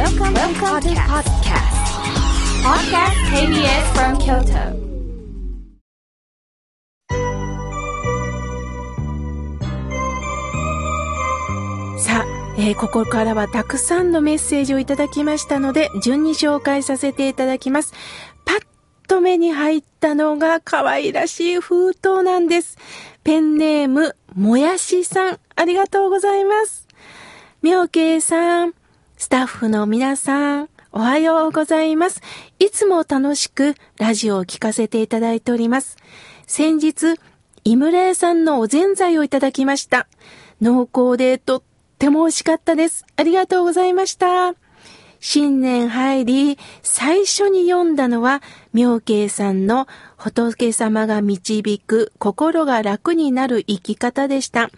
Welcome, Welcome to podcast. Podcast KBS from Kyoto. さあ、えーここからはたくさんのメッセージをいただきましたので、順に紹介させていただきます。パッと目に入ったのが可愛らしい封筒なんです。ペンネーム、もやしさん、ありがとうございます。妙慶さん、スタッフの皆さん、おはようございます。いつも楽しくラジオを聞かせていただいております。先日、井村屋さんのおぜんざいをいただきました。濃厚でとっても美味しかったです。ありがとうございました。新年入り、最初に読んだのは、妙慶さんの仏様が導く心が楽になる生き方でした。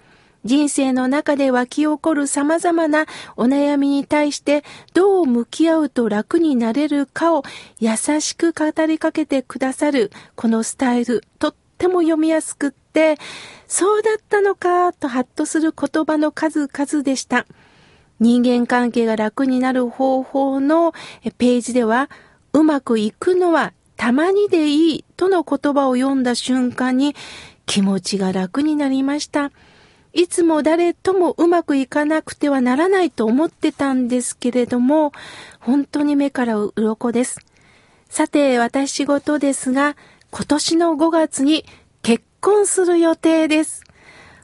人生の中で湧き起こる様々なお悩みに対してどう向き合うと楽になれるかを優しく語りかけてくださるこのスタイル、とっても読みやすくって、そうだったのかとハッとする言葉の数々でした。人間関係が楽になる方法のページでは、うまくいくのはたまにでいいとの言葉を読んだ瞬間に気持ちが楽になりました。いつも誰ともうまくいかなくてはならないと思ってたんですけれども、本当に目から鱗です。さて、私事ですが、今年の5月に結婚する予定です。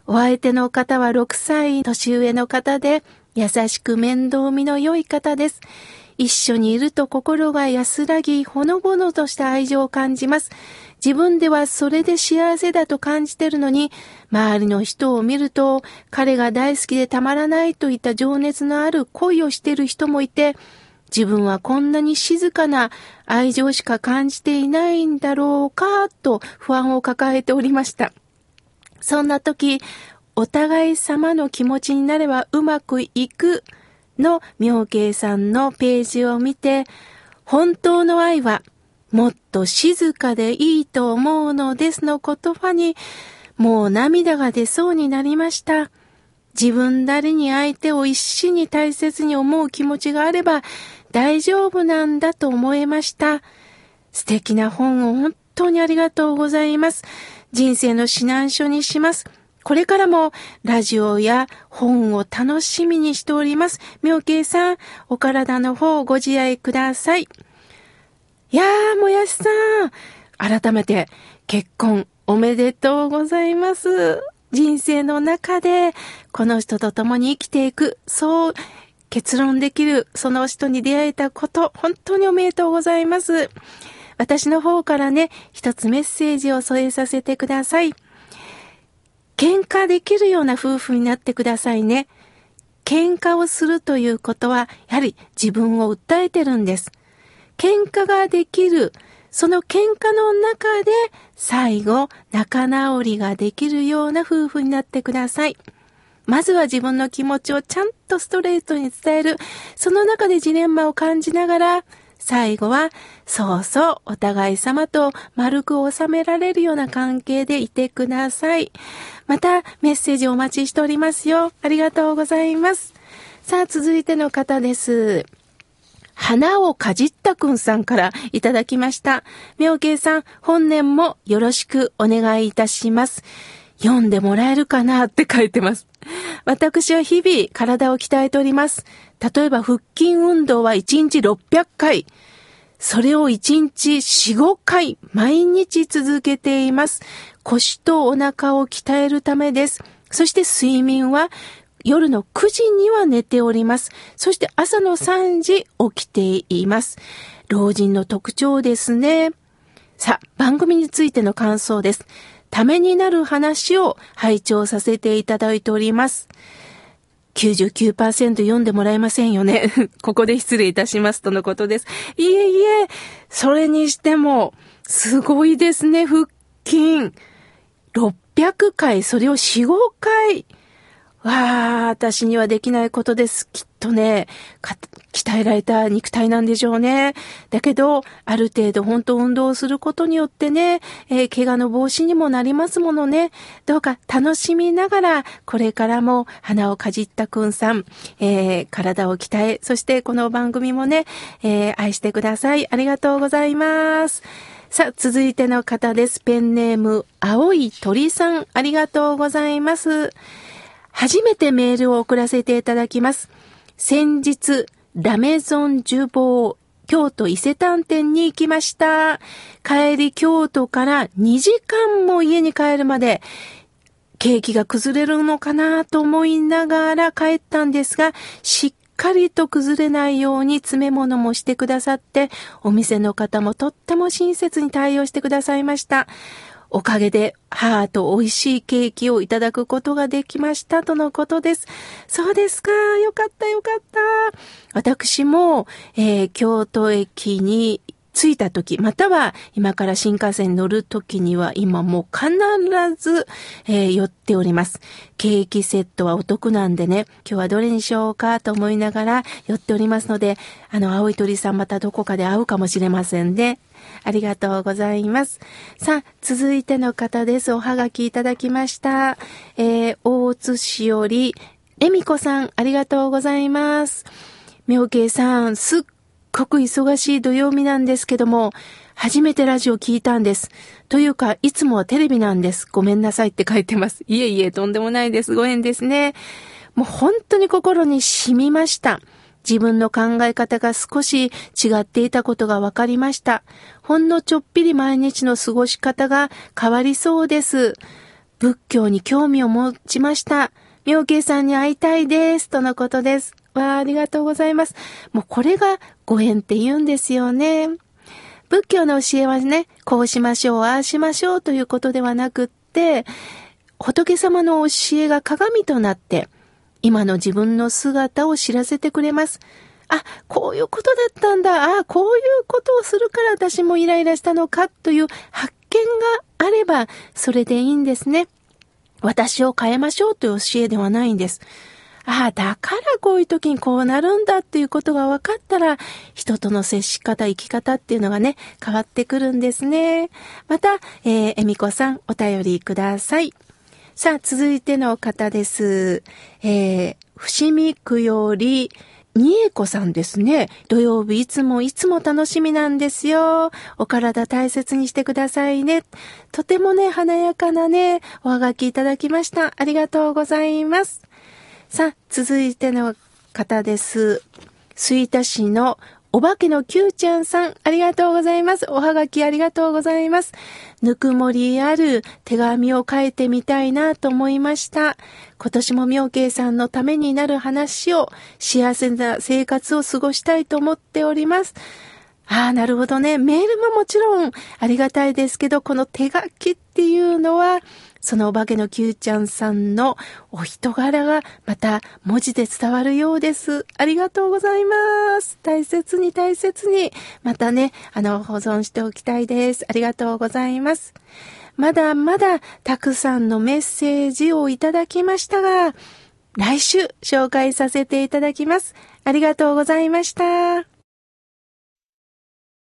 お相手の方は6歳年上の方で、優しく面倒見の良い方です。一緒にいると心が安らぎ、ほのぼのとした愛情を感じます。自分ではそれで幸せだと感じてるのに、周りの人を見ると、彼が大好きでたまらないといった情熱のある恋をしている人もいて、自分はこんなに静かな愛情しか感じていないんだろうか、と不安を抱えておりました。そんな時、お互い様の気持ちになればうまくいくの妙慶さんのページを見て、本当の愛はもっと静かでいいと思うのですの言葉に、もう涙が出そうになりました。自分なりに相手を一心に大切に思う気持ちがあれば大丈夫なんだと思いました。素敵な本を本当にありがとうございます。人生の指南書にします。これからもラジオや本を楽しみにしております。妙慶さん、お体の方ご自愛ください。いやー、もやしさん。改めて、結婚おめでとうございます。人生の中で、この人と共に生きていく、そう、結論できる、その人に出会えたこと、本当におめでとうございます。私の方からね、一つメッセージを添えさせてください。喧嘩できるような夫婦になってくださいね。喧嘩をするということは、やはり自分を訴えてるんです。喧嘩ができる。その喧嘩の中で最後仲直りができるような夫婦になってください。まずは自分の気持ちをちゃんとストレートに伝える。その中でジレンマを感じながら、最後は、そうそう、お互い様と丸く収められるような関係でいてください。また、メッセージお待ちしておりますよ。ありがとうございます。さあ、続いての方です。花をかじったくんさんからいただきました。妙慶さん、本年もよろしくお願いいたします。読んでもらえるかなって書いてます。私は日々体を鍛えております。例えば腹筋運動は1日600回。それを1日4、5回毎日続けています。腰とお腹を鍛えるためです。そして睡眠は夜の9時には寝ております。そして朝の3時起きています。老人の特徴ですね。さあ、番組についての感想です。ためになる話を拝聴させていただいております。99%読んでもらえませんよね。ここで失礼いたしますとのことです。いえいえ、それにしても、すごいですね、腹筋。600回、それを4、5回。わあ、私にはできないことです。きっとね、鍛えられた肉体なんでしょうね。だけど、ある程度本当運動することによってね、えー、怪我の防止にもなりますものね。どうか楽しみながら、これからも花をかじったくんさん、えー、体を鍛え、そしてこの番組もね、えー、愛してください。ありがとうございます。さあ、続いての方です。ペンネーム、青い鳥さん、ありがとうございます。初めてメールを送らせていただきます。先日、ラメゾンジュボー、京都伊勢丹店に行きました。帰り京都から2時間も家に帰るまで、ケーキが崩れるのかなと思いながら帰ったんですが、しっかりと崩れないように詰め物もしてくださって、お店の方もとっても親切に対応してくださいました。おかげで母と美味しいケーキをいただくことができましたとのことです。そうですか。よかったよかった。私も、えー、京都駅に着いた時、または今から新幹線に乗る時には今もう必ず、えー、寄っております。ケーキセットはお得なんでね、今日はどれにしようかと思いながら寄っておりますので、あの、青い鳥さんまたどこかで会うかもしれませんね。ありがとうございます。さあ、続いての方です。おはがきいただきました。えー、大津市より、えみこさん、ありがとうございます。妙慶さん、すっごく忙しい土曜日なんですけども、初めてラジオ聞いたんです。というか、いつもはテレビなんです。ごめんなさいって書いてます。いえいえ、とんでもないです。ご縁ですね。もう本当に心に染みました。自分の考え方が少し違っていたことが分かりました。ほんのちょっぴり毎日の過ごし方が変わりそうです。仏教に興味を持ちました。妙慶さんに会いたいです。とのことです。わあ、ありがとうございます。もうこれがご縁って言うんですよね。仏教の教えはね、こうしましょう、ああしましょうということではなくって、仏様の教えが鏡となって、今の自分の姿を知らせてくれます。あ、こういうことだったんだ。あ、こういうことをするから私もイライラしたのかという発見があれば、それでいいんですね。私を変えましょうという教えではないんです。ああ、だからこういう時にこうなるんだっていうことが分かったら、人との接し方、生き方っていうのがね、変わってくるんですね。また、えー、えみこさん、お便りください。さあ、続いての方です。えー、伏見区より、にえこさんですね。土曜日いつもいつも楽しみなんですよ。お体大切にしてくださいね。とてもね、華やかなね、おはがきいただきました。ありがとうございます。さあ、続いての方です。吹田市のお化けの Q ちゃんさん、ありがとうございます。おはがきありがとうございます。ぬくもりある手紙を書いてみたいなと思いました。今年も妙慶さんのためになる話を、幸せな生活を過ごしたいと思っております。ああ、なるほどね。メールももちろんありがたいですけど、この手書きっていうのは、そのお化けの Q ちゃんさんのお人柄がまた文字で伝わるようです。ありがとうございます。大切に大切に、またね、あの、保存しておきたいです。ありがとうございます。まだまだたくさんのメッセージをいただきましたが、来週紹介させていただきます。ありがとうございました。